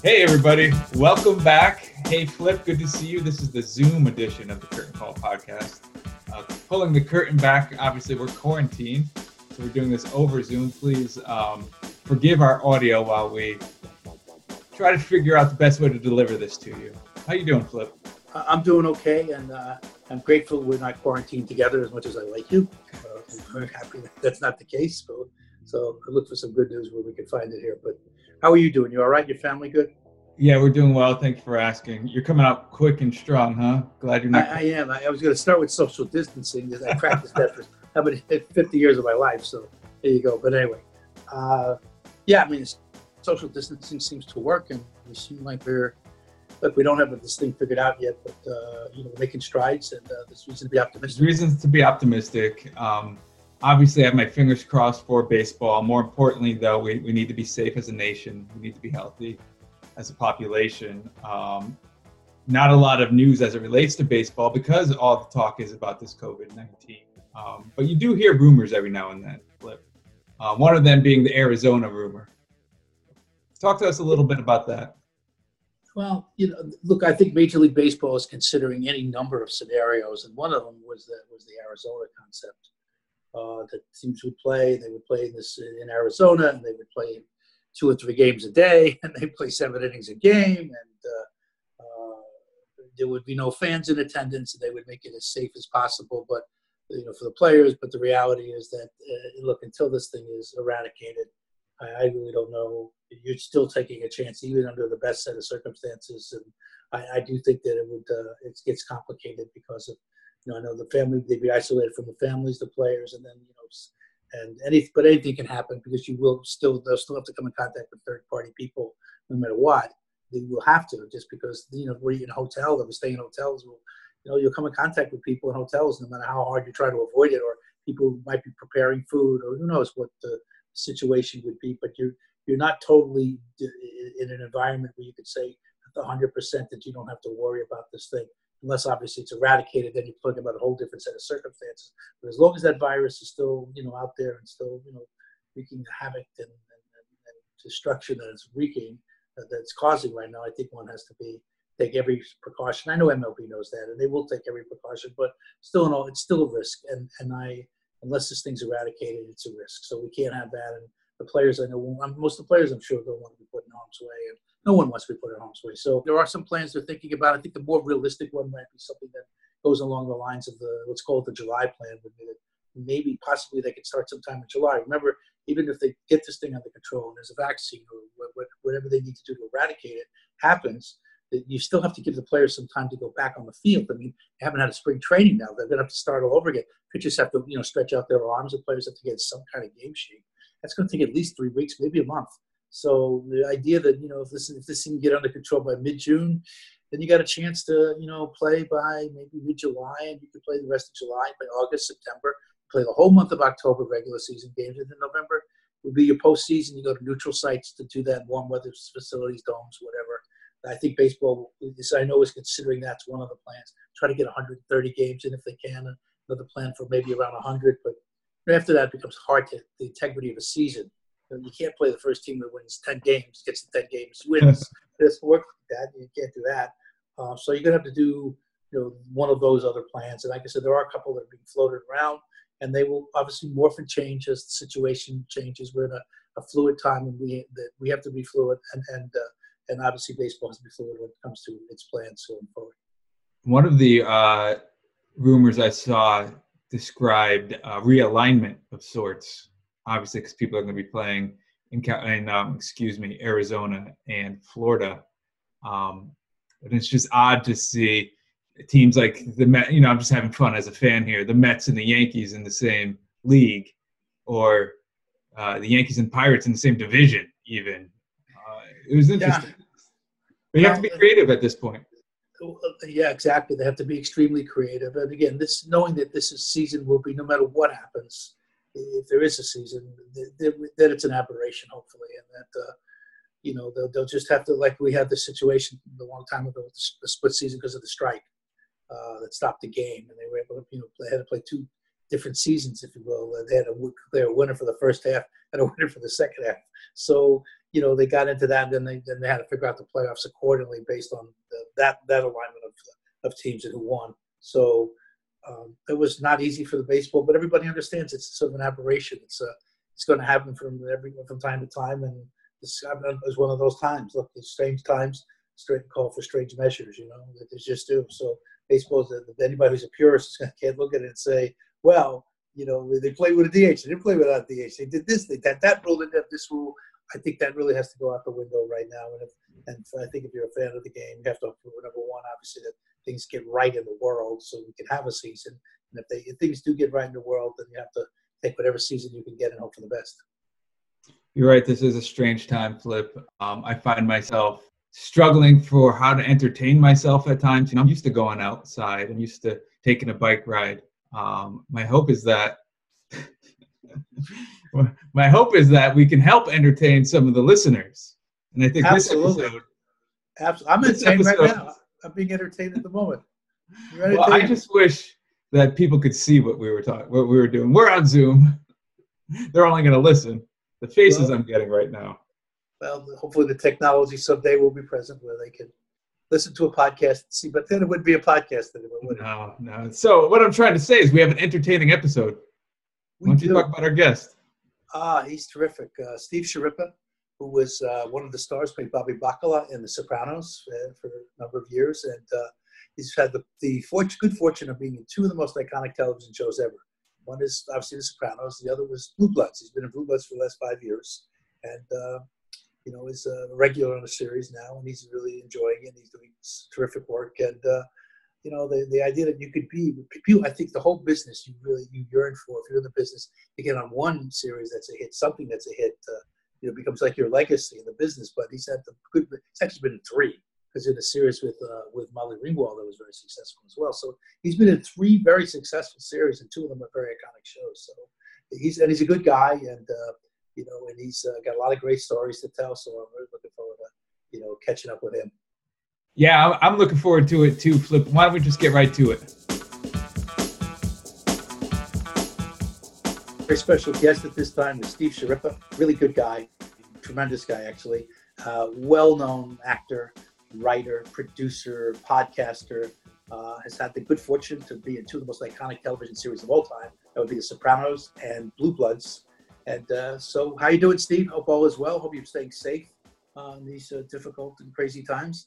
Hey, everybody. Welcome back. Hey, Flip, good to see you. This is the Zoom edition of the Curtain Call podcast. Uh, pulling the curtain back, obviously, we're quarantined, so we're doing this over Zoom. Please um, forgive our audio while we try to figure out the best way to deliver this to you. How you doing, Flip? I'm doing okay, and uh, I'm grateful we're not quarantined together as much as I like you. Uh, I'm very happy that that's not the case. So, so I look for some good news where we can find it here. But how are you doing? You all right? Your family good? Yeah, we're doing well. Thanks for asking. You're coming out quick and strong, huh? Glad you're not. I, I am. I, I was going to start with social distancing. I practiced that for how many 50 years of my life. So there you go. But anyway, uh, yeah, I mean, social distancing seems to work, and we seem like we're look, we don't have this thing figured out yet, but uh, you know, we're making strides, and uh, there's reason to be optimistic. There's reasons to be optimistic. Um, obviously, I have my fingers crossed for baseball. More importantly, though, we, we need to be safe as a nation. We need to be healthy as a population. Um, not a lot of news as it relates to baseball because all the talk is about this COVID 19. Um, but you do hear rumors every now and then, Flip. Uh, one of them being the Arizona rumor. Talk to us a little bit about that. Well, you know, look, I think Major League Baseball is considering any number of scenarios, and one of them was that was the Arizona concept. Uh, that teams would play, they would play in this in Arizona, and they would play two or three games a day, and they play seven innings a game, and uh, uh, there would be no fans in attendance, and they would make it as safe as possible. But you know, for the players, but the reality is that uh, look, until this thing is eradicated, I, I really don't know. You're still taking a chance, even under the best set of circumstances. And I, I do think that it would uh, it gets complicated because of you know I know the family they'd be isolated from the families, the players, and then you know and any but anything can happen because you will still they'll still have to come in contact with third party people no matter what. They will have to just because you know we're in a hotel, they're staying in hotels. Will, you know you'll come in contact with people in hotels no matter how hard you try to avoid it, or people might be preparing food, or who knows what the situation would be, but you're you're not totally in an environment where you could say 100% that you don't have to worry about this thing, unless obviously it's eradicated. Then you're talking about a whole different set of circumstances. But as long as that virus is still you know out there and still you know wreaking the havoc and, and, and destruction that it's wreaking, uh, that's causing right now, I think one has to be take every precaution. I know MLB knows that, and they will take every precaution, but still, no, it's still a risk. And and I unless this thing's eradicated, it's a risk. So we can't have that. And the players I know, most of the players I'm sure don't want to be put in harm's way, and no one wants to be put in harm's way. So there are some plans they're thinking about. I think the more realistic one might be something that goes along the lines of the what's called the July plan. Maybe possibly they could start sometime in July. Remember, even if they get this thing under control and there's a vaccine or whatever they need to do to eradicate it happens, that you still have to give the players some time to go back on the field. I mean, they haven't had a spring training now; they're going to have to start all over again. Pitchers have to, you know, stretch out their arms. The players have to get some kind of game shape. That's going to take at least three weeks, maybe a month. So the idea that you know if this if this can get under control by mid June, then you got a chance to you know play by maybe mid July, and you can play the rest of July, by August, September, play the whole month of October regular season games, and then November will be your postseason. You go to neutral sites to do that, warm weather facilities, domes, whatever I think baseball, is, I know, is considering that's one of the plans. Try to get 130 games in if they can. Another plan for maybe around 100. But after that, becomes hard to the integrity of a season. You can't play the first team that wins 10 games, gets the 10 games, wins. this work like that. You can't do that. Uh, so you're going to have to do you know, one of those other plans. And like I said, there are a couple that are being floated around, and they will obviously morph and change as the situation changes. We're in a, a fluid time, and we that we have to be fluid and and uh, and obviously baseball has to be fluid when it comes to its plans going forward. One of the uh, rumors I saw described uh, realignment of sorts, obviously because people are going to be playing in, in um, excuse me, Arizona and Florida. Um, and it's just odd to see teams like the Met, you know, I'm just having fun as a fan here, the Mets and the Yankees in the same league, or uh, the Yankees and Pirates in the same division, even. Uh, it was interesting. Yeah. But you have to be creative at this point. Yeah, exactly. They have to be extremely creative. And again, this knowing that this is season will be no matter what happens, if there is a season, that it's an aberration, hopefully, and that uh, you know they'll, they'll just have to like we had the situation a long time ago with the split season because of the strike uh, that stopped the game, and they were able to you know they had to play two different seasons, if you will. They had a they a winner for the first half and a winner for the second half. So you know, they got into that, and then they then they had to figure out the playoffs accordingly based on the, that that alignment of of teams and who won. So um, it was not easy for the baseball, but everybody understands it's sort of an aberration. It's a it's going to happen from every from time to time, and this is one of those times. Look, it's strange times, straight call for strange measures. You know, that they just do. So baseball is anybody who's a purist can't look at it and say, well, you know, they play with a DH. They didn't play without DH. They did this. They that that rule. They did this rule. I think that really has to go out the window right now. And if, and I think if you're a fan of the game, you have to number one, obviously that things get right in the world, so we can have a season. And if they if things do get right in the world, then you have to take whatever season you can get and hope for the best. You're right. This is a strange time, Flip. Um, I find myself struggling for how to entertain myself at times. You know, I'm used to going outside. I'm used to taking a bike ride. Um, my hope is that my hope is that we can help entertain some of the listeners. And I think Absolutely. this episode, Absolutely. I'm entertained right now. I'm being entertained at the moment. Well, I just wish that people could see what we were talking, what we were doing. We're on Zoom. They're only going to listen. The faces well, I'm getting right now. Well, hopefully the technology someday will be present where they can listen to a podcast and see. But then it would be a podcast anymore. No, no. So what I'm trying to say is we have an entertaining episode. We Why don't do. you talk about our guest? Ah, he's terrific. Uh, Steve Schirripa, who was uh, one of the stars, played Bobby Bacala in The Sopranos uh, for a number of years, and uh, he's had the, the good fortune of being in two of the most iconic television shows ever. One is obviously The Sopranos. The other was Blue Bloods. He's been in Blue Bloods for the last five years, and uh, you know is a regular on the series now, and he's really enjoying it. He's doing terrific work, and uh, you know the, the idea that you could be people i think the whole business you really you yearn for if you're in the business to get on one series that's a hit something that's a hit uh, you know becomes like your legacy in the business. But he's had the good he's actually been in three because in a series with uh, with Molly Ringwald that was very successful as well. So he's been in three very successful series and two of them are very iconic shows. So he's and he's a good guy and uh, you know and he's uh, got a lot of great stories to tell. So i'm really looking forward to you know catching up with him. Yeah, I'm looking forward to it too, Flip. Why don't we just get right to it? Very special guest at this time is Steve Schirripa. Really good guy, tremendous guy, actually. Uh, well known actor, writer, producer, podcaster. Uh, has had the good fortune to be in two of the most iconic television series of all time. That would be The Sopranos and Blue Bloods. And uh, so, how you doing, Steve? Hope all is well. Hope you're staying safe uh, in these uh, difficult and crazy times.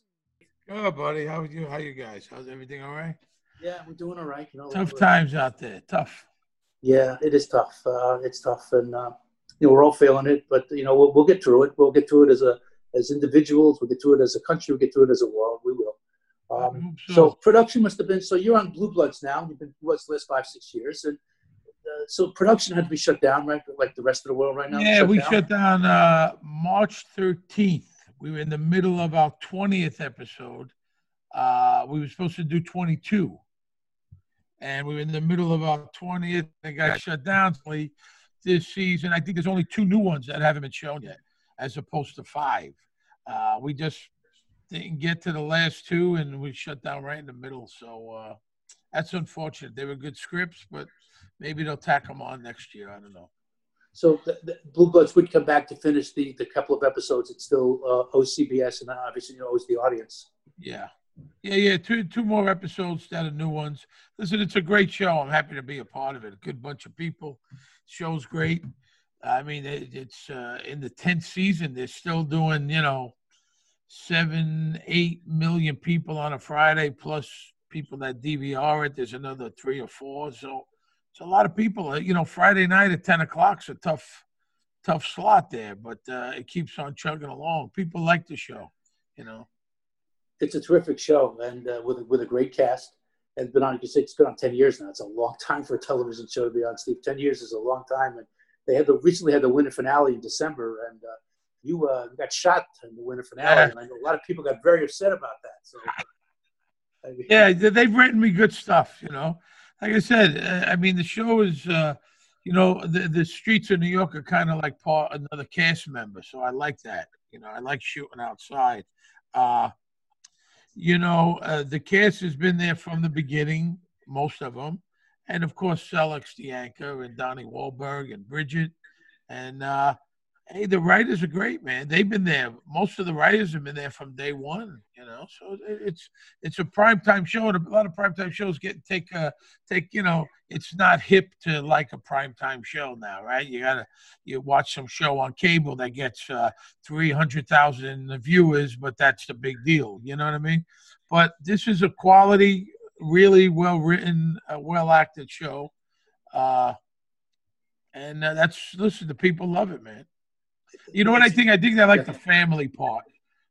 Good, buddy. How are you? How are you guys? How's everything? All right. Yeah, we're doing all right. You know, tough times out there. Tough. Yeah, it is tough. Uh, it's tough, and uh, you know we're all feeling it. But you know we'll, we'll get through it. We'll get through it as a as individuals. We'll get through it as a country. We'll get through it as a world. We will. Um, so. so. production must have been. So you're on Blue Bloods now. You've been Blue Bloods the last five six years, and uh, so production had to be shut down, right? Like the rest of the world right now. Yeah, shut we down? shut down uh, March 13th. We were in the middle of our 20th episode uh, we were supposed to do 22, and we were in the middle of our 20th. They got shut down this season. I think there's only two new ones that haven't been shown yet, as opposed to five. Uh, we just didn't get to the last two, and we shut down right in the middle. So uh, that's unfortunate. They were good scripts, but maybe they'll tack them on next year. I don't know. So the, the Blue Bloods would come back to finish the the couple of episodes. It's still uh, OCBS, and obviously you know, owes the audience. Yeah, yeah, yeah, two two more episodes instead of new ones. Listen, it's a great show. I'm happy to be a part of it. A good bunch of people. Show's great. I mean, it, it's uh, in the tenth season. They're still doing, you know, seven, eight million people on a Friday, plus people that DVR it. There's another three or four. So it's a lot of people. You know, Friday night at ten o'clock's a tough, tough slot there, but uh, it keeps on chugging along. People like the show. You know it's a terrific show and uh, with, a, with a great cast. And it's been on, you say it's been on 10 years now. It's a long time for a television show to be on, Steve. 10 years is a long time. And they had the recently had the winter finale in December. And uh, you uh, got shot in the winter finale. And I know a lot of people got very upset about that. So, I mean, yeah, they've written me good stuff, you know. Like I said, uh, I mean, the show is, uh, you know, the, the streets of New York are kind of like part another cast member. So I like that. You know, I like shooting outside. Uh, you know, uh, the cast has been there from the beginning, most of them. And of course, Selleck's the anchor, and Donnie Wahlberg and Bridget. And uh, Hey, the writers are great, man. They've been there. Most of the writers have been there from day one. You know, so it's it's a primetime show, and a lot of primetime shows get take uh take you know it's not hip to like a primetime show now, right? You gotta you watch some show on cable that gets uh, three hundred thousand viewers, but that's the big deal. You know what I mean? But this is a quality, really well written, uh, well acted show, uh, and uh, that's listen. The people love it, man. You know what I think? I think they like the family part.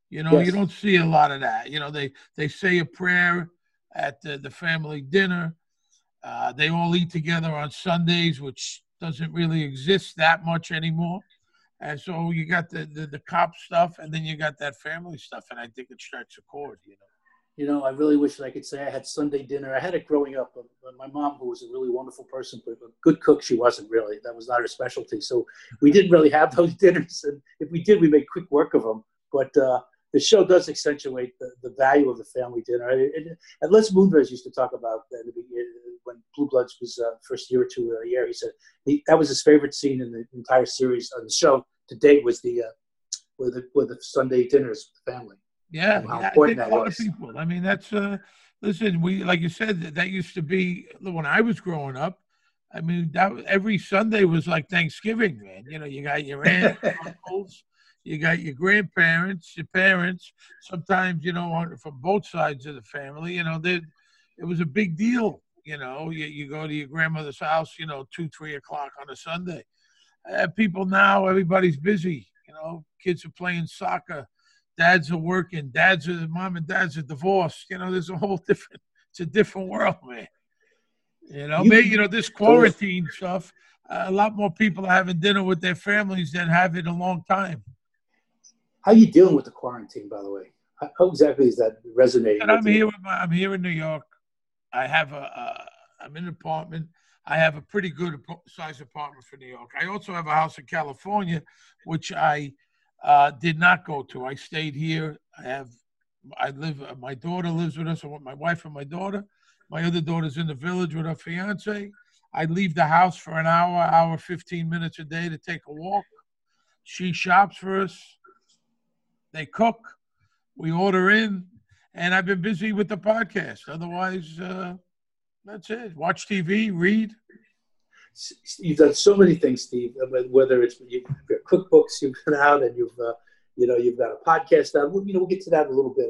You know, yes. you don't see a lot of that. You know, they they say a prayer at the, the family dinner. Uh, they all eat together on Sundays, which doesn't really exist that much anymore. And so you got the, the, the cop stuff, and then you got that family stuff, and I think it strikes a chord. You know. You know, I really wish that I could say I had Sunday dinner. I had it growing up. My mom, who was a really wonderful person, but a good cook, she wasn't really. That was not her specialty. So we didn't really have those dinners. And if we did, we made quick work of them. But uh, the show does accentuate the, the value of the family dinner. And, Les Moonves used to talk about that when Blue Bloods was uh, first year or two a year. He said he, that was his favorite scene in the entire series on the show to date was the uh, with the with the Sunday dinners with the family. Yeah, yeah I think a lot of people. I mean, that's uh, listen. We like you said that, that used to be when I was growing up. I mean, that every Sunday was like Thanksgiving, man. You know, you got your aunts, uncles, you got your grandparents, your parents. Sometimes, you know, on, from both sides of the family, you know, they, it was a big deal. You know, you, you go to your grandmother's house, you know, two, three o'clock on a Sunday. Uh, people now, everybody's busy. You know, kids are playing soccer dads are working, dads are mom and dads are divorced. You know, there's a whole different. It's a different world, man. You know, you, maybe you know this quarantine stuff. Uh, a lot more people are having dinner with their families than have in a long time. How are you dealing with the quarantine, by the way? How, exactly is that resonating? And I'm here. With my, I'm here in New York. I have a. a I'm in an apartment. I have a pretty good size apartment for New York. I also have a house in California, which I uh, did not go to. I stayed here. I have, I live. Uh, my daughter lives with us. Want my wife and my daughter. My other daughter's in the village with her fiance. I leave the house for an hour, hour, 15 minutes a day to take a walk. She shops for us. They cook. We order in. And I've been busy with the podcast. Otherwise, uh, that's it. Watch TV, read you've done so many things, Steve. Whether it's you've got cookbooks you've put out, and you've uh, you know you've got a podcast out. We'll, you know, we'll get to that a little bit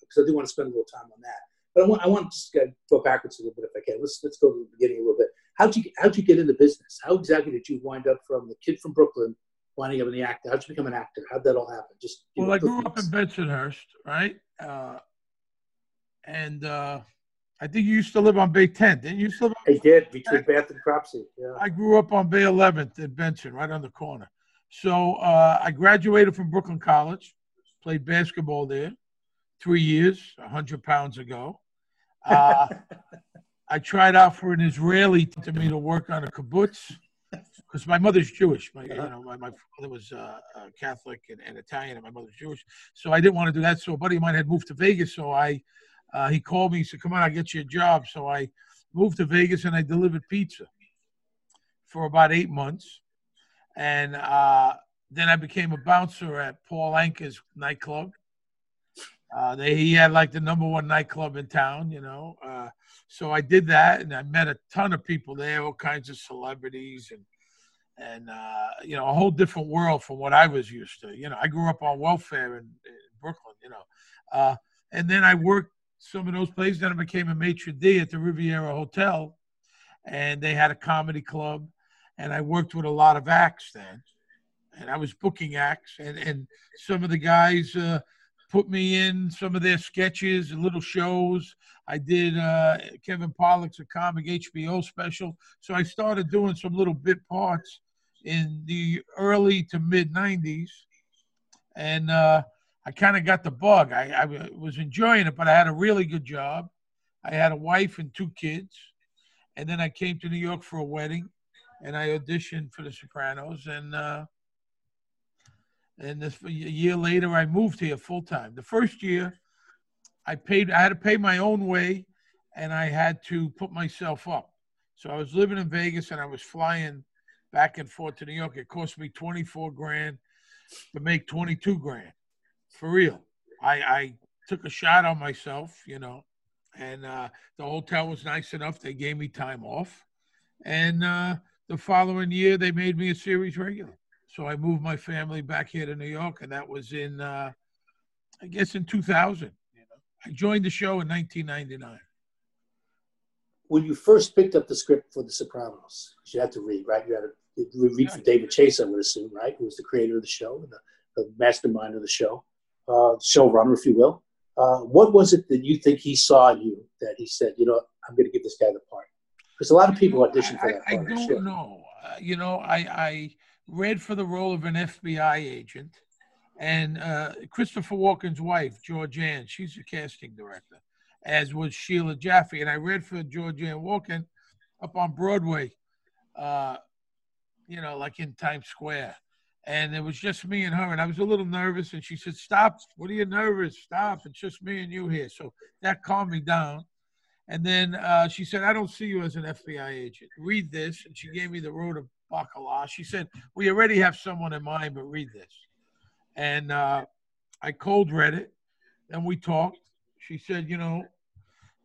because uh, I do want to spend a little time on that. But I want I want to just go backwards a little bit if I can. Let's let's go to the beginning a little bit. How'd you how'd you get into business? How exactly did you wind up from the kid from Brooklyn winding up in the actor? How'd you become an actor? How'd that all happen? Just well, know, I grew up in Bensonhurst, right? Uh, and uh, I think you used to live on Bay 10, didn't you? Still I did between Bath and Cropsey. Yeah. I grew up on Bay 11th in Benson, right on the corner. So uh, I graduated from Brooklyn College, played basketball there, three years, 100 pounds ago. Uh, I tried out for an Israeli to me to work on a kibbutz because my mother's Jewish. My, you know, my, my father was uh, uh, Catholic and, and, Italian, and my mother's Jewish. So I didn't want to do that. So a buddy of mine had moved to Vegas, so I uh, he called me. He said, "Come on, I'll get you a job." So I moved to Vegas and I delivered pizza for about eight months, and uh, then I became a bouncer at Paul Anka's nightclub. Uh, they, he had like the number one nightclub in town, you know. Uh, so I did that, and I met a ton of people there, all kinds of celebrities, and and uh, you know a whole different world from what I was used to. You know, I grew up on welfare in, in Brooklyn, you know, uh, and then I worked some of those plays. Then I became a maitre d' at the Riviera Hotel, and they had a comedy club, and I worked with a lot of acts then, and I was booking acts, and and some of the guys uh, put me in some of their sketches and little shows. I did uh, Kevin Pollak's a comic HBO special, so I started doing some little bit parts in the early to mid '90s, and. Uh, I kind of got the bug. I, I was enjoying it, but I had a really good job. I had a wife and two kids. And then I came to New York for a wedding and I auditioned for The Sopranos. And, uh, and this, a year later, I moved here full time. The first year, I paid, I had to pay my own way and I had to put myself up. So I was living in Vegas and I was flying back and forth to New York. It cost me 24 grand to make 22 grand for real. I, I took a shot on myself, you know, and uh, the hotel was nice enough. They gave me time off. And uh, the following year, they made me a series regular. So I moved my family back here to New York, and that was in, uh, I guess, in 2000. You know, I joined the show in 1999. When you first picked up the script for The Sopranos, you had to read, right? You had to read for David Chase, I would assume, right? Who was the creator of the show and the, the mastermind of the show, uh, showrunner, if you will. Uh, what was it that you think he saw in you that he said, you know, I'm going to give this guy the part? Because a lot of people audition for that I, part. I don't sure. know. Uh, you know, I, I read for the role of an FBI agent, and uh, Christopher Walken's wife, Georgianne, she's a casting director, as was Sheila Jaffe. And I read for Georgianne Walken up on Broadway, uh, you know, like in Times Square. And it was just me and her. And I was a little nervous. And she said, Stop. What are you nervous? Stop. It's just me and you here. So that calmed me down. And then uh, she said, I don't see you as an FBI agent. Read this. And she gave me the road of Bacala. She said, We already have someone in mind, but read this. And uh, I cold read it. And we talked. She said, You know,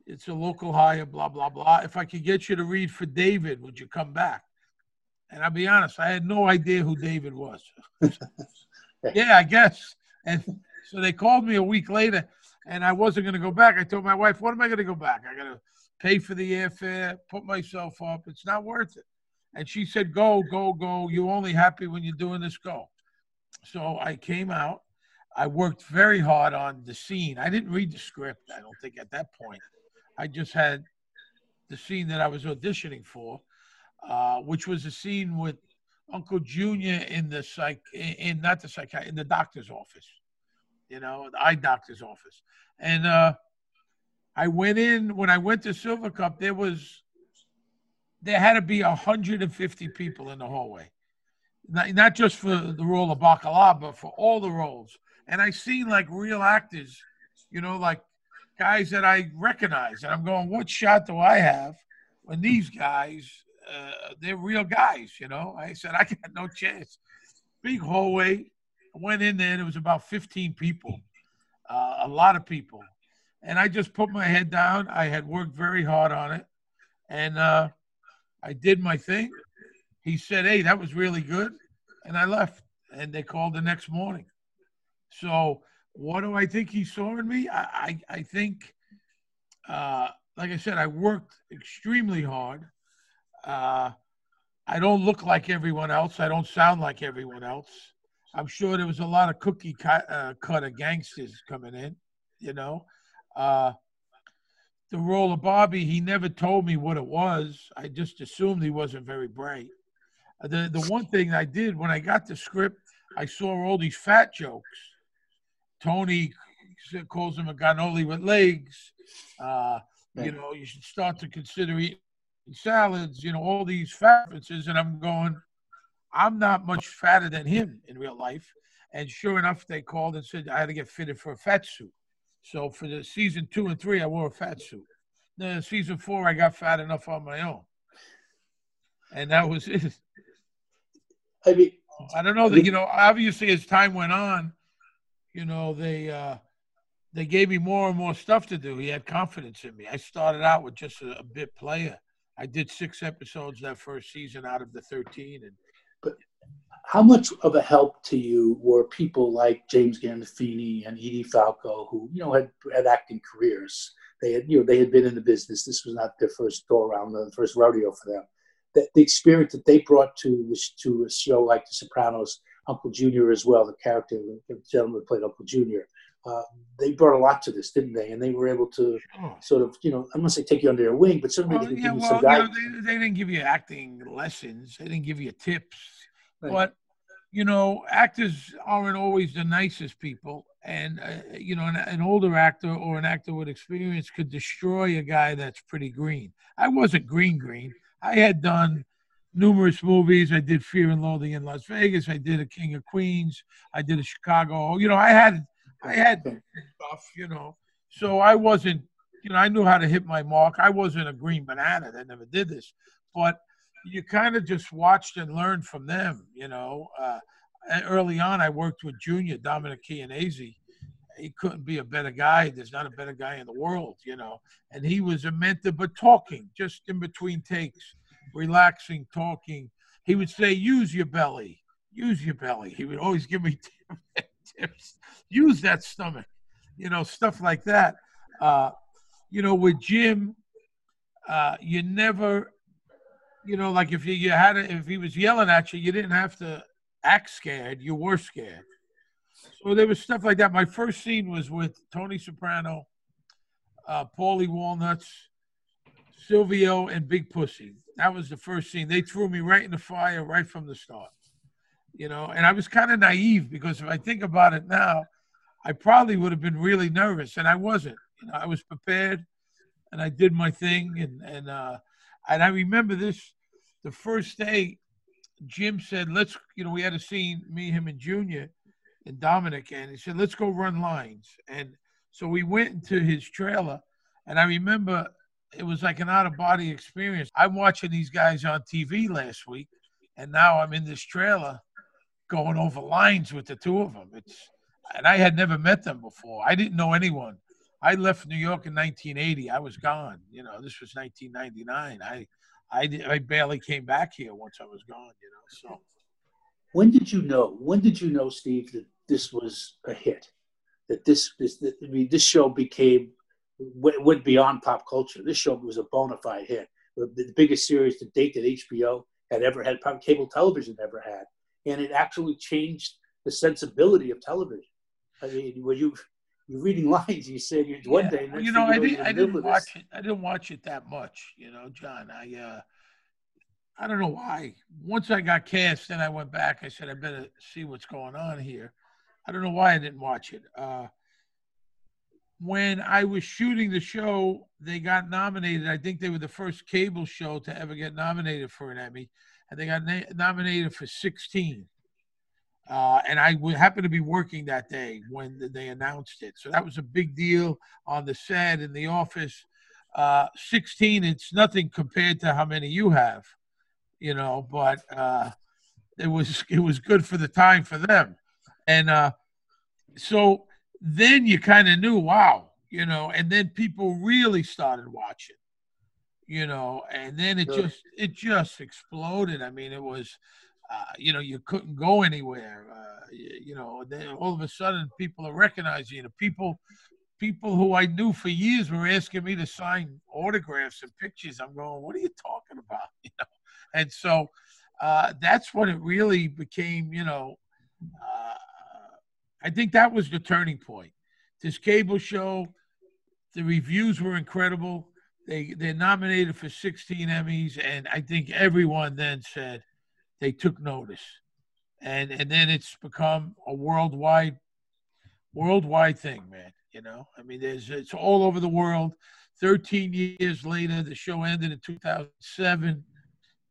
it's a local hire, blah, blah, blah. If I could get you to read for David, would you come back? And I'll be honest, I had no idea who David was. yeah, I guess. And so they called me a week later and I wasn't going to go back. I told my wife, what am I going to go back? I got to pay for the airfare, put myself up. It's not worth it. And she said, go, go, go. You're only happy when you're doing this. Go. So I came out. I worked very hard on the scene. I didn't read the script, I don't think, at that point. I just had the scene that I was auditioning for, uh, which was a scene with Uncle Junior in the psych, in, not the psych, in the doctor's office you know, the eye doctor's office. And uh, I went in when I went to Silvercup. There was there had to be 150 people in the hallway, not, not just for the role of Bacala, but for all the roles. And I seen like real actors, you know, like guys that I recognize. And I'm going, what shot do I have when these guys, uh, they're real guys, you know? I said, I got no chance. Big hallway, I went in there, and it was about 15 people, uh, a lot of people. And I just put my head down. I had worked very hard on it. And uh, I did my thing. He said, Hey, that was really good. And I left. And they called the next morning. So, what do I think he saw in me? I, I, I think, uh, like I said, I worked extremely hard. Uh, I don't look like everyone else. I don't sound like everyone else. I'm sure there was a lot of cookie cut, uh, cutter gangsters coming in, you know. Uh, the role of Bobby, he never told me what it was. I just assumed he wasn't very bright. Uh, the the one thing I did when I got the script, I saw all these fat jokes. Tony calls him a ganoli with legs. Uh. You know, you should start to consider eating salads. You know, all these fat references, and I'm going I'm not much fatter than him in real life. And sure enough, they called and said I had to get fitted for a fat suit. So for the season two and three, I wore a fat suit. Then season four, I got fat enough on my own, and that was it. I mean, I don't know that you know. Obviously, as time went on, you know they uh, they gave me more and more stuff to do. He had confidence in me. I started out with just a, a bit player. I did six episodes that first season out of the thirteen, and but how much of a help to you were people like James Gandolfini and Edie Falco, who you know had had acting careers? They had you know they had been in the business. This was not their first go around, the first rodeo for them. That the experience that they brought to to a show like The Sopranos, Uncle Junior as well, the character, the gentleman who played Uncle Junior. Uh, they brought a lot to this, didn't they? And they were able to sure. sort of, you know, I'm not say take you under their wing, but certainly well, they yeah, give you well. You know, they, they, didn't give you acting lessons. They didn't give you tips. Right. But you know, actors aren't always the nicest people, and uh, you know, an, an, older actor or an actor with experience could destroy a guy that's pretty green. I wasn't green green. I had done numerous movies. I did Fear and Loathing in Las Vegas. I did A King of Queens. I did a Chicago. You know, I had I had stuff, you know. So I wasn't, you know, I knew how to hit my mark. I wasn't a green banana that never did this. But you kind of just watched and learned from them. You know, uh, early on, I worked with Junior Dominic Chianese. He couldn't be a better guy. There's not a better guy in the world, you know. And he was a mentor, but talking just in between takes, relaxing, talking. He would say, "Use your belly, use your belly." He would always give me tips. Use that stomach, you know, stuff like that. Uh, you know, with Jim, uh, you never, you know, like if you, you had a, if he was yelling at you, you didn't have to act scared. You were scared. So there was stuff like that. My first scene was with Tony Soprano, uh, Paulie Walnuts, Silvio, and Big Pussy. That was the first scene. They threw me right in the fire right from the start. You know, and I was kind of naive because if I think about it now, I probably would have been really nervous, and I wasn't. You know, I was prepared, and I did my thing, and and uh, and I remember this. The first day, Jim said, "Let's," you know, we had a scene, me, him, and Junior, and Dominic, and he said, "Let's go run lines." And so we went into his trailer, and I remember it was like an out of body experience. I'm watching these guys on TV last week, and now I'm in this trailer going over lines with the two of them. It's and I had never met them before. I didn't know anyone. I left New York in 1980. I was gone. You know, this was 1999. I, I, I barely came back here once I was gone. You know, so. When did you know? When did you know, Steve, that this was a hit? That this, this, I mean, this show became went beyond pop culture. This show was a bona fide hit. The biggest series to date that HBO had ever had, probably cable television ever had, and it actually changed the sensibility of television. I mean, when you you're reading lines, you said you one day. you know, I didn't, I didn't watch it. I didn't watch it that much. You know, John. I uh, I don't know why. Once I got cast, then I went back. I said I better see what's going on here. I don't know why I didn't watch it. Uh, when I was shooting the show, they got nominated. I think they were the first cable show to ever get nominated for an Emmy, and they got na- nominated for 16. Uh, and I happened to be working that day when they announced it. So that was a big deal on the set in the office. Uh, 16, it's nothing compared to how many you have, you know, but uh, it was it was good for the time for them. And uh, so then you kind of knew, wow, you know, and then people really started watching you know and then it sure. just it just exploded i mean it was uh, you know, you couldn't go anywhere. Uh, you, you, know, then all of a sudden people are recognizing you. Know, people, people who I knew for years were asking me to sign autographs and pictures. I'm going, what are you talking about? You know, and so uh, that's when it really became, you know, uh, I think that was the turning point. This cable show, the reviews were incredible. They they're nominated for 16 Emmys, and I think everyone then said, they took notice, and and then it's become a worldwide worldwide thing, man. You know, I mean, there's it's all over the world. Thirteen years later, the show ended in 2007.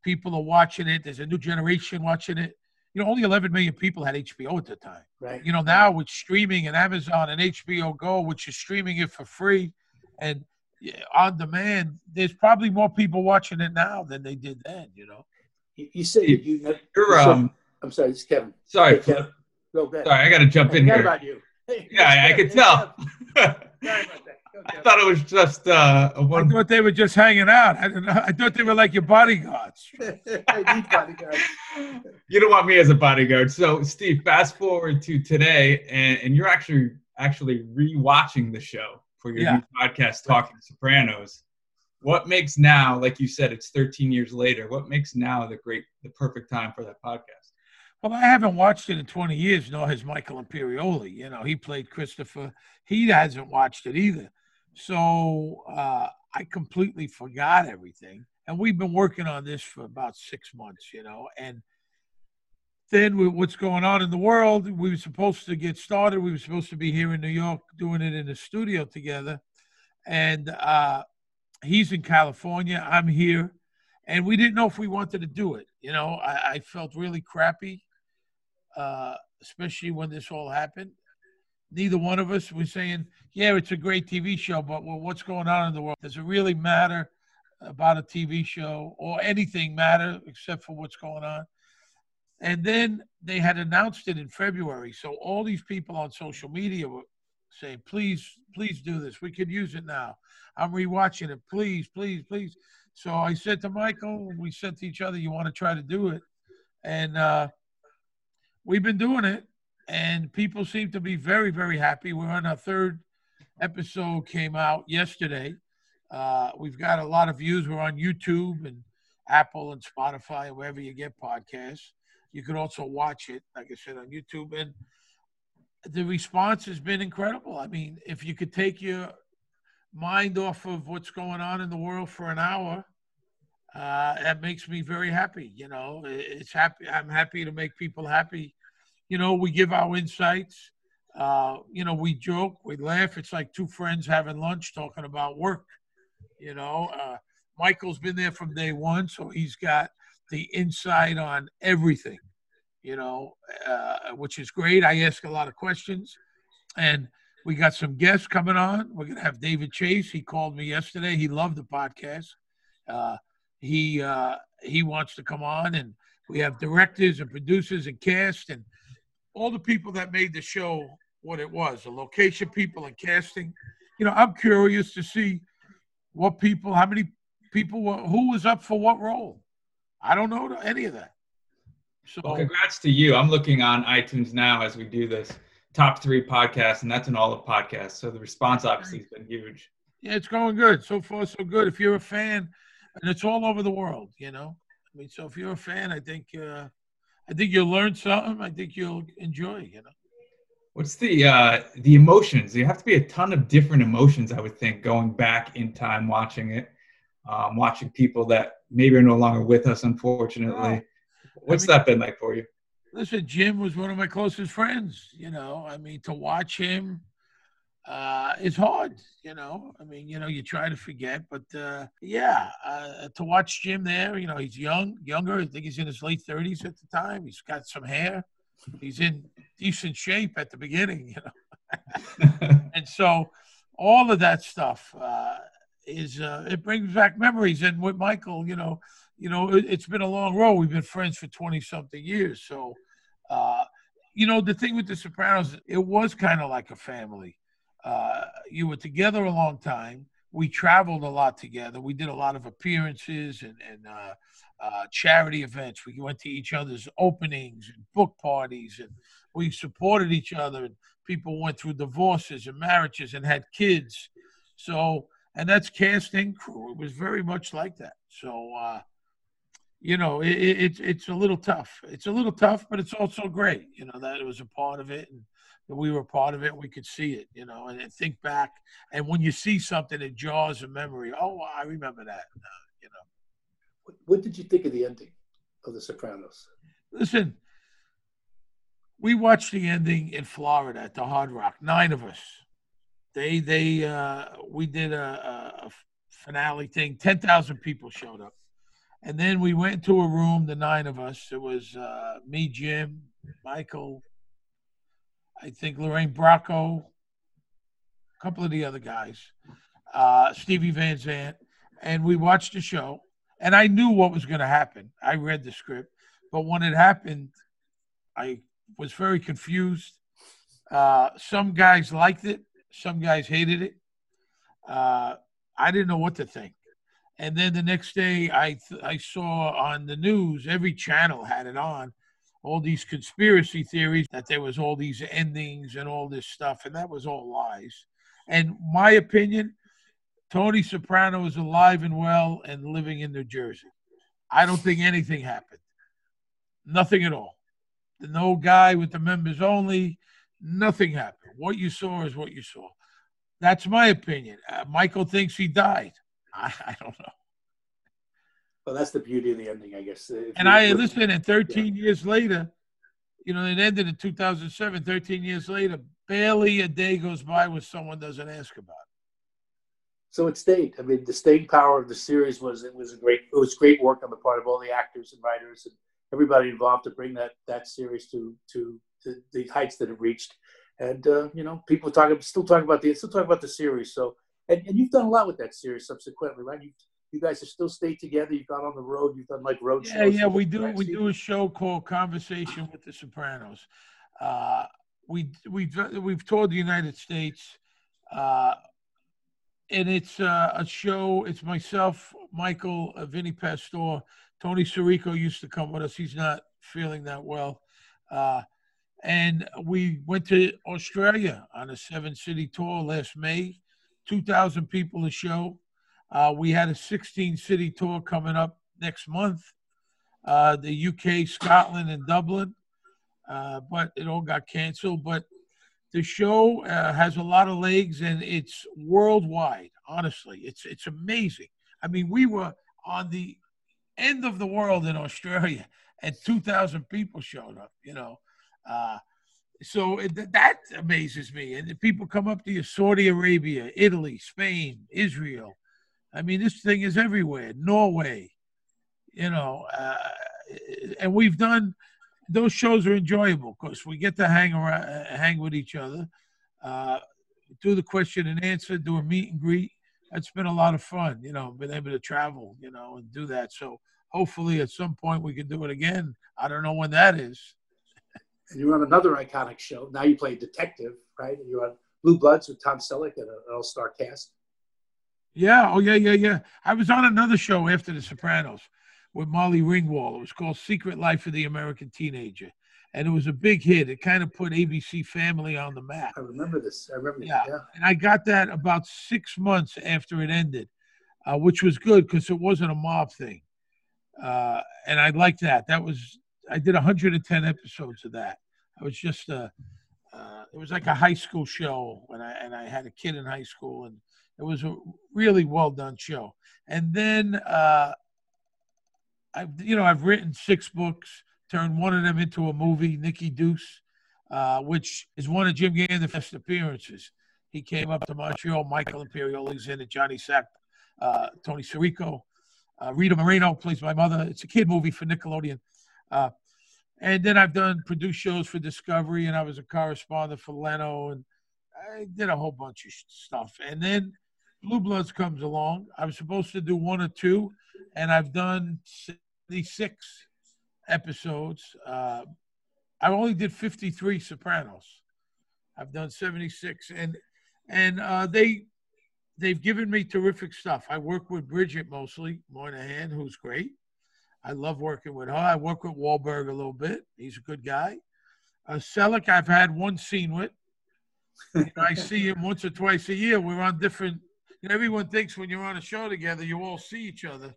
People are watching it. There's a new generation watching it. You know, only 11 million people had HBO at the time. Right. You know, now with streaming and Amazon and HBO Go, which is streaming it for free and on demand, there's probably more people watching it now than they did then. You know. You, you said you. you You're um. I'm sorry, it's Kevin. Sorry. Hey, Kevin. Go ahead. Sorry, I got to jump in here. about you. Hey, yeah, I, I could tell. I thought it was just uh, a one. I thought they were just hanging out. I don't know. I thought they were like your bodyguards. Bodyguards. You don't want me as a bodyguard. So, Steve, fast forward to today, and, and you're actually actually rewatching the show for your yeah. new podcast, Talking Sopranos what makes now, like you said, it's 13 years later. What makes now the great, the perfect time for that podcast? Well, I haven't watched it in 20 years, nor has Michael Imperioli. You know, he played Christopher. He hasn't watched it either. So uh, I completely forgot everything. And we've been working on this for about six months, you know. And then with what's going on in the world, we were supposed to get started. We were supposed to be here in New York doing it in the studio together. And uh, he's in California. I'm here. And we didn't know if we wanted to do it. You know, I, I felt really crappy, uh, especially when this all happened. Neither one of us was saying, yeah, it's a great TV show, but well, what's going on in the world? Does it really matter? about a TV show or anything matter except for what's going on. And then they had announced it in February. So all these people on social media were saying, please, please do this. We could use it now. I'm rewatching it. Please, please, please. So I said to Michael, we said to each other, you want to try to do it? And uh, we've been doing it. And people seem to be very, very happy. We're on our third episode, came out yesterday. Uh, we've got a lot of views. We're on YouTube and Apple and Spotify and wherever you get podcasts. You could also watch it, like I said, on YouTube. And the response has been incredible. I mean, if you could take your mind off of what's going on in the world for an hour, uh, that makes me very happy. You know, it's happy. I'm happy to make people happy. You know, we give our insights. Uh, you know, we joke, we laugh. It's like two friends having lunch talking about work. You know, uh, Michael's been there from day one, so he's got the insight on everything, you know, uh, which is great. I ask a lot of questions, and we got some guests coming on. We're gonna have David Chase. He called me yesterday. He loved the podcast. Uh, he uh, he wants to come on, and we have directors and producers and cast and all the people that made the show what it was. The location people and casting. You know, I'm curious to see what people, how many people, were, who was up for what role. I don't know any of that. So well, congrats to you. I'm looking on iTunes now as we do this top three podcast, and that's an all of podcasts. So the response obviously has been huge. Yeah, it's going good. So far, so good. If you're a fan, and it's all over the world, you know. I mean, so if you're a fan, I think uh, I think you'll learn something. I think you'll enjoy, you know. What's the uh, the emotions? There have to be a ton of different emotions, I would think, going back in time watching it um, watching people that maybe are no longer with us, unfortunately. What's I mean, that been like for you? Listen, Jim was one of my closest friends. You know, I mean, to watch him uh, is hard. You know, I mean, you know, you try to forget, but uh, yeah, uh, to watch Jim there, you know, he's young, younger. I think he's in his late thirties at the time. He's got some hair. He's in decent shape at the beginning. You know, and so all of that stuff uh, is uh, it brings back memories. And with Michael, you know, you know, it, has been a long road. We've been friends for twenty something years. So, uh, you know, the thing with The Sopranos, it was kind of like a family. Uh, you were together a long time. We traveled a lot together. We did a lot of appearances and, and uh, uh, charity events. We went to each other's openings and book parties, and we supported each other. And people went through divorces and marriages and had kids. So and that's casting crew. It was very much like that. So, uh, you know, it, it, it's it's a little tough. It's a little tough, but it's also great. You know that it was a part of it, and that we were part of it. We could see it. You know, and, and think back. And when you see something, it jaws a memory. Oh, I remember that. Uh, you know. What, what did you think of the ending of The Sopranos? Listen, we watched the ending in Florida at the Hard Rock. Nine of us they they uh, we did a, a finale thing. Ten thousand people showed up, and then we went to a room. The nine of us. It was uh, me, Jim, Michael, I think Lorraine Bracco, a couple of the other guys, uh, Stevie Van Zandt, and we watched the show. And I knew what was going to happen. I read the script, but when it happened, I was very confused. Uh, some guys liked it, some guys hated it. Uh, I didn't know what to think. And then the next day, I th- I saw on the news every channel had it on, all these conspiracy theories that there was all these endings and all this stuff, and that was all lies. And my opinion, Tony Soprano is alive and well and living in New Jersey. I don't think anything happened. Nothing at all. The no guy with the members only. Nothing happened. What you saw is what you saw. That's my opinion. Uh, Michael thinks he died. I, I, don't know. Well, that's the beauty of the ending, I guess. If and I listen, and 13 yeah. years later, you know, it ended in 2007. 13 years later, barely a day goes by where someone doesn't ask about it. So it stayed. I mean, the staying power of the series was it was a great it was great work on the part of all the actors and writers and everybody involved to bring that that series to to the, the heights that it reached. And uh, you know, people talking still talking about the still talking about the series. So and, and you've done a lot with that series subsequently, right? You've you guys have still stayed together. You've gone on the road. You've done like road Yeah, shows. yeah, yeah, we do. We do a show called Conversation with the Sopranos. Uh, we we we've toured the United States, uh, and it's uh, a show. It's myself, Michael, uh, Vinny Pastore, Tony Sirico used to come with us. He's not feeling that well, uh, and we went to Australia on a seven-city tour last May. Two thousand people a show. Uh, we had a 16 city tour coming up next month, uh, the UK, Scotland, and Dublin, uh, but it all got canceled. But the show uh, has a lot of legs and it's worldwide. Honestly, it's it's amazing. I mean, we were on the end of the world in Australia, and 2,000 people showed up. You know. Uh, so it, that amazes me. And people come up to you, Saudi Arabia, Italy, Spain, Israel, I mean, this thing is everywhere. Norway, you know, uh, and we've done those shows are enjoyable because we get to hang around, hang with each other, uh, do the question and answer, do a meet and greet. That's been a lot of fun, you know, been able to travel, you know, and do that. So hopefully at some point we can do it again. I don't know when that is. And you're on another iconic show. Now you play detective, right? You're on Blue Bloods with Tom Selleck and an all-star cast. Yeah. Oh, yeah, yeah, yeah. I was on another show after The Sopranos with Molly Ringwald. It was called Secret Life of the American Teenager. And it was a big hit. It kind of put ABC Family on the map. I remember this. I remember. Yeah. Yeah. And I got that about six months after it ended, uh, which was good because it wasn't a mob thing. Uh, and I liked that. That was, I did 110 episodes of that. I was just a, uh, it was like a high school show when I, and I had a kid in high school and it was a really well done show. And then, uh, I've, you know, I've written six books, turned one of them into a movie, Nicky Deuce, uh, which is one of Jim Gandolf's best appearances. He came up to Montreal, Michael Imperioli's in it, Johnny Sack, uh, Tony Sirico, uh, Rita Moreno plays my mother. It's a kid movie for Nickelodeon. Uh, and then I've done produced shows for Discovery, and I was a correspondent for Leno, and I did a whole bunch of stuff. And then Blue Bloods comes along. I was supposed to do one or two, and I've done 76 episodes. Uh, I only did 53 Sopranos. I've done 76, and and uh, they they've given me terrific stuff. I work with Bridget mostly Moynahan, who's great. I love working with her. I work with Wahlberg a little bit. He's a good guy. Uh, Selleck, I've had one scene with. You know, I see him once or twice a year. We're on different. You know, everyone thinks when you're on a show together, you all see each other,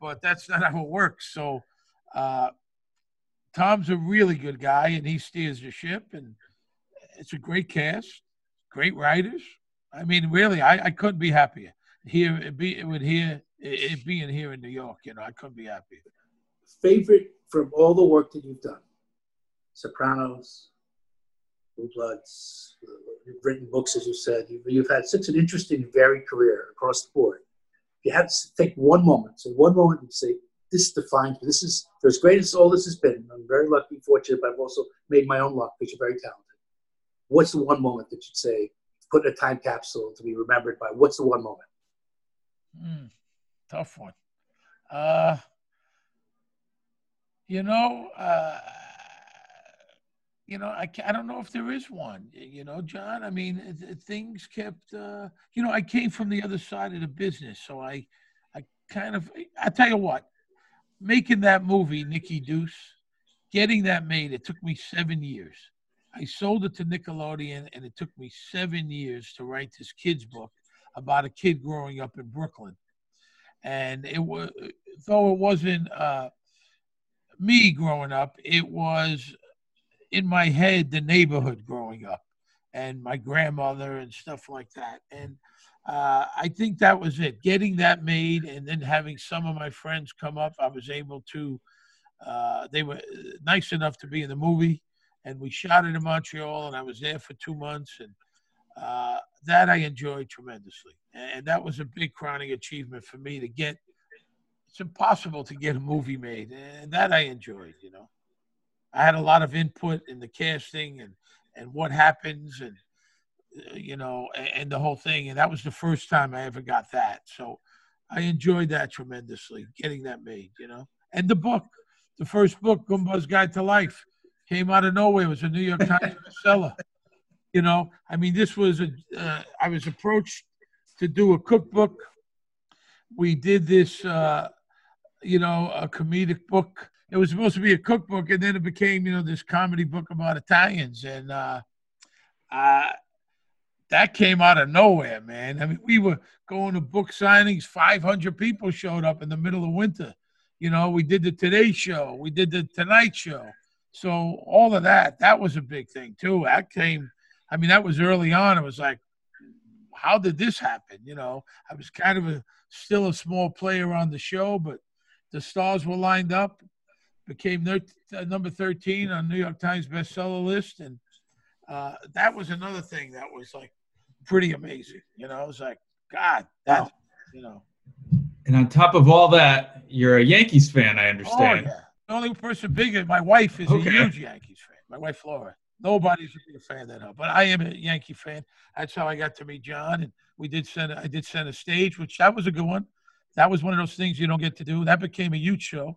but that's not how it works. So, uh, Tom's a really good guy, and he steers the ship, and it's a great cast, great writers. I mean, really, I, I couldn't be happier here. Be it would here it, it being here in New York. You know, I couldn't be happier. Favorite from all the work that you've done? Sopranos, Blue Bloods. You've written books, as you said. You've, you've had such an interesting, varied career across the board. If you had to take one moment, say one moment, and say, "This defines me. This is for as great as all this has been. I'm very lucky, fortunate, but I've also made my own luck because you're very talented." What's the one moment that you'd say, put in a time capsule to be remembered by? What's the one moment? Mm, tough one. Uh, you know, uh, you know, I, I don't know if there is one. You know, John. I mean, things kept. Uh, you know, I came from the other side of the business, so I, I kind of. I tell you what, making that movie, Nicky Deuce, getting that made, it took me seven years. I sold it to Nickelodeon, and it took me seven years to write this kid's book about a kid growing up in Brooklyn. And it was, though it wasn't uh, me growing up, it was in my head the neighborhood growing up and my grandmother and stuff like that. And uh, I think that was it. Getting that made and then having some of my friends come up, I was able to. Uh, they were nice enough to be in the movie, and we shot it in Montreal, and I was there for two months, and uh, that I enjoyed tremendously. And that was a big crowning achievement for me to get. It's impossible to get a movie made, and that I enjoyed. You know, I had a lot of input in the casting and and what happens, and uh, you know, and, and the whole thing. And that was the first time I ever got that. So I enjoyed that tremendously, getting that made, you know. And the book, the first book, Goomba's Guide to Life, came out of nowhere. It was a New York Times bestseller. You know, I mean, this was a. Uh, I was approached to do a cookbook. We did this, uh, you know, a comedic book. It was supposed to be a cookbook, and then it became, you know, this comedy book about Italians. And uh, uh, that came out of nowhere, man. I mean, we were going to book signings. Five hundred people showed up in the middle of winter. You know, we did the Today Show, we did the Tonight Show. So all of that, that was a big thing too. That came. I mean, that was early on. It was like, how did this happen? You know, I was kind of a still a small player on the show, but the stars were lined up. Became number thirteen on New York Times bestseller list, and uh, that was another thing that was like pretty amazing. You know, it was like, God, that, you know. And on top of all that, you're a Yankees fan, I Oh, understand. yeah. The only person bigger, my wife is Okay. a huge Yankees fan. My wife, Laura. Nobody's a bigger fan than her, but I am a Yankee fan. That's how I got to meet John. And we did send, I did send a stage, which that was a good one. That was one of those things you don't get to do. That became a huge show.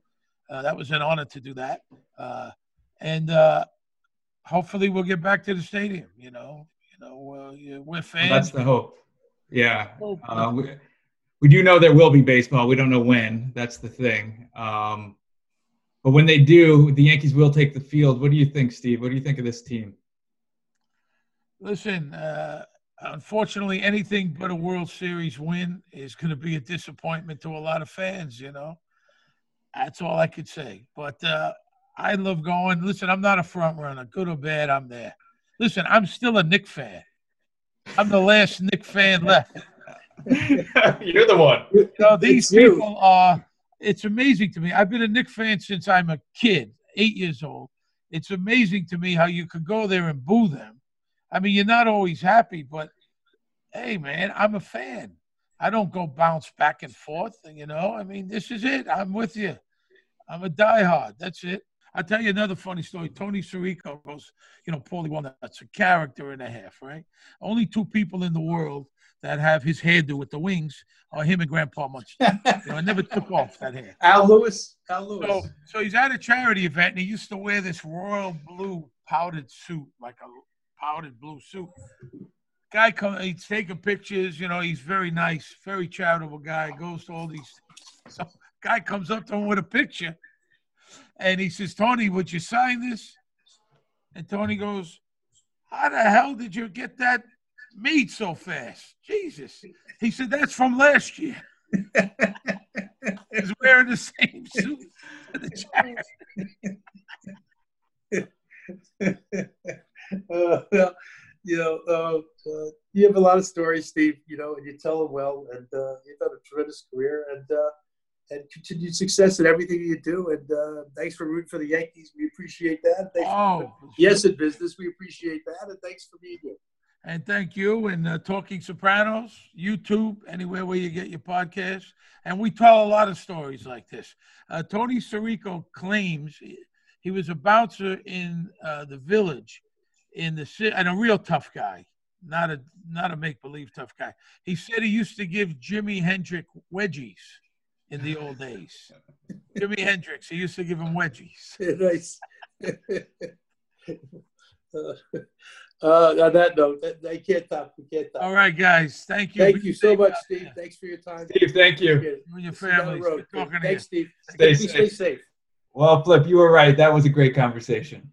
Uh, that was an honor to do that. Uh, and uh, hopefully we'll get back to the stadium. You know, you know, uh, we're Well, fans. that's the hope. Yeah. Uh, we, we do know there will be baseball. We don't know when. That's the thing. Um, but when they do, the Yankees will take the field. What do you think, Steve? What do you think of this team? Listen, uh, unfortunately, anything but a World Series win is going to be a disappointment to a lot of fans. You know, that's all I could say. But uh, I love going. Listen, I'm not a front runner, good or bad. I'm there. Listen, I'm still a Knick fan. I'm the last Knick fan left. You're the one. You know, these It's you. people are. It's amazing to me. I've been a Knick fan since I'm a kid, eight years old. It's amazing to me how you could go there and boo them. I mean, you're not always happy, but hey, man, I'm a fan. I don't go bounce back and forth. You know, I mean, this is it. I'm with you. I'm a diehard. That's it. I'll tell you another funny story. Tony Sirico goes, you know, Paulie Walnut's a character and a half, right? Only two people in the world that have his hairdo with the wings are him and Grandpa Munch. You know, I never took off that hair. Al Lewis. Al Lewis. So, so he's at a charity event and he used to wear this royal blue powdered suit, like a powdered blue suit. Guy come, he's taking pictures. You know, he's very nice, very charitable guy. Goes to all these. So, guy comes up to him with a picture, and he says, "Tony, would you sign this?" And Tony goes, "How the hell did you get that made so fast?" Jesus. He said, "That's from last year." He's wearing the same suit the uh, well, you know, uh, uh, you have a lot of stories, Steve. You know, and you tell them well, and uh, you've had a tremendous career and uh, and continued success in everything you do. And uh, thanks for rooting for the Yankees. We appreciate that. Thanks for Oh, yes in business. We appreciate that, and thanks for being here. And thank you. And uh, Talking Sopranos, YouTube, anywhere where you get your podcast. And we tell a lot of stories like this. Uh, Tony Sirico claims he was a bouncer in uh, the village in the city, and a real tough guy, not a not a make believe tough guy. He said he used to give Jimi Hendrix wedgies in the old days. Jimi Hendrix, he used to give him wedgies. nice. uh, uh, on that note, that, I can't top. We can't top. All right, guys. Thank you. Thank you so much, Steve. there. Thanks for your time. Steve, thank you. Appreciate. You and your See you down the family. road. Talking to you. Steve. Stay Stay safe. safe. Well, Flip, you were right. That was a great conversation.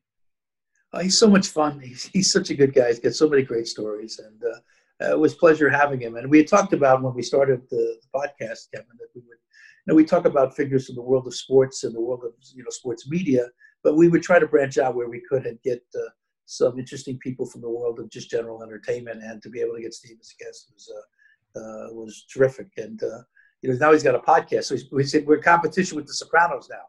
Oh, he's so much fun. He's, he's such a good guy. He's got so many great stories, and uh, it was a pleasure having him. And we had talked about when we started the, the podcast, Kevin, that we would, you know, we talk about figures from the world of sports and the world of you know sports media, but we would try to branch out where we could and get uh, some interesting people from the world of just general entertainment. And to be able to get Steve as a guest was uh, uh, was terrific. And uh, you know, now he's got a podcast, so he's, we said we're in competition with The Sopranos now.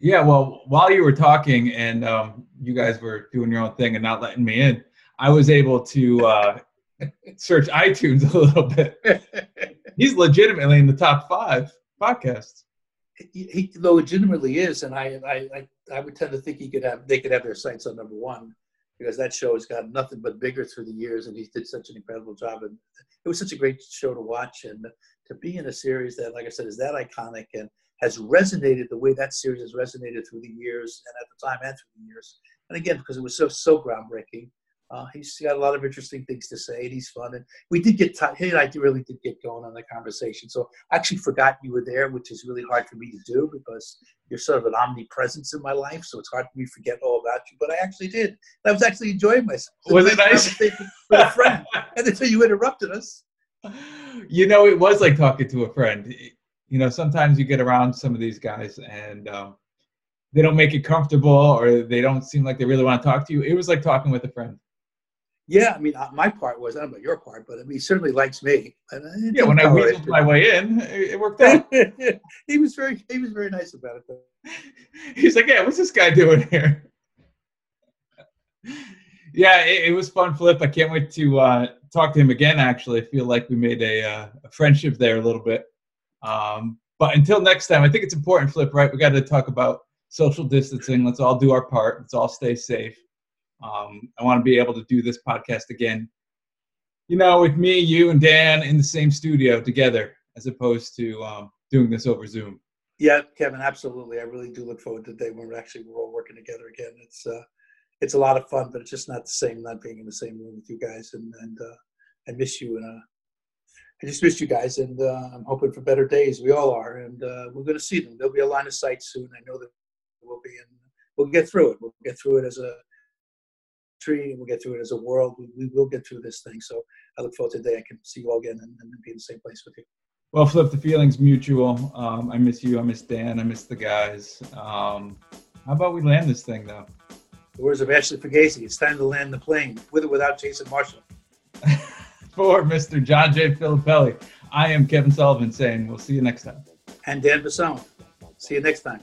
Yeah, well, while you were talking and um, you guys were doing your own thing and not letting me in, I was able to uh, search iTunes a little bit. He's legitimately in the top five podcasts. he, he legitimately is, and I, I, I, I would tend to think he could have they could have their sights on number one because that show has gotten nothing but bigger through the years, and he did such an incredible job. And it was such a great show to watch, and to be in a series that, like I said, is that iconic and has resonated the way that series has resonated through the years and at the time and through the years. And again, because it was so so groundbreaking, uh, he's got a lot of interesting things to say, and he's fun. And we did get t- he and I really did get going on the conversation. So I actually forgot you were there, which is really hard for me to do because you're sort of an omnipresence in my life. So it's hard for me to forget all about you. But I actually did. And I was actually enjoying myself. Was it nice? With a friend, and until you interrupted us. You know, it was like talking to a friend. You know, sometimes you get around some of these guys and. Um, they don't make it comfortable or they don't seem like they really want to talk to you. It was like talking with a friend. Yeah, I mean, uh, my part was I don't know about your part, but I mean, he certainly likes me. And yeah, when I weaseled my way in, it worked out. he was very, he was very nice about it. Though. He's like, "Yeah, what's this guy doing here?" yeah, it, it, was fun, Flip. I can't wait to uh, talk to him again. Actually, I feel like we made a, uh, a friendship there a little bit. Um, but until next time, I think it's important, Flip. Right? We got to talk about social distancing. Let's all do our part. Let's all stay safe. Um, I want to be able to do this podcast again, you know, with me, you, and Dan in the same studio together, as opposed to um, doing this over Zoom. Yeah, Kevin, absolutely. I really do look forward to the day when we're actually we're all working together again. It's uh, it's a lot of fun, but it's just not the same not being in the same room with you guys. And and uh, I miss you, and uh, I just miss you guys. And uh, I'm hoping for better days. We all are, and uh, we're going to see them. There'll be a line of sight soon. I know that we'll be in. We'll get through it. We'll get through it as a country and we'll get through it as a world. We, we will get through this thing. So I look forward to the day I can see you all again and, and be in the same place with you. Well, Flip, the feeling's mutual. Um, I miss you. I miss Dan. I miss the guys. Um, how about we land this thing, though? The words of Ashley Fugazi. It's time to land the plane, with or without Jason Marshall. For Mr. John J. Filippelli, I am Kevin Sullivan saying we'll see you next time. And Dan Bassone. See you next time.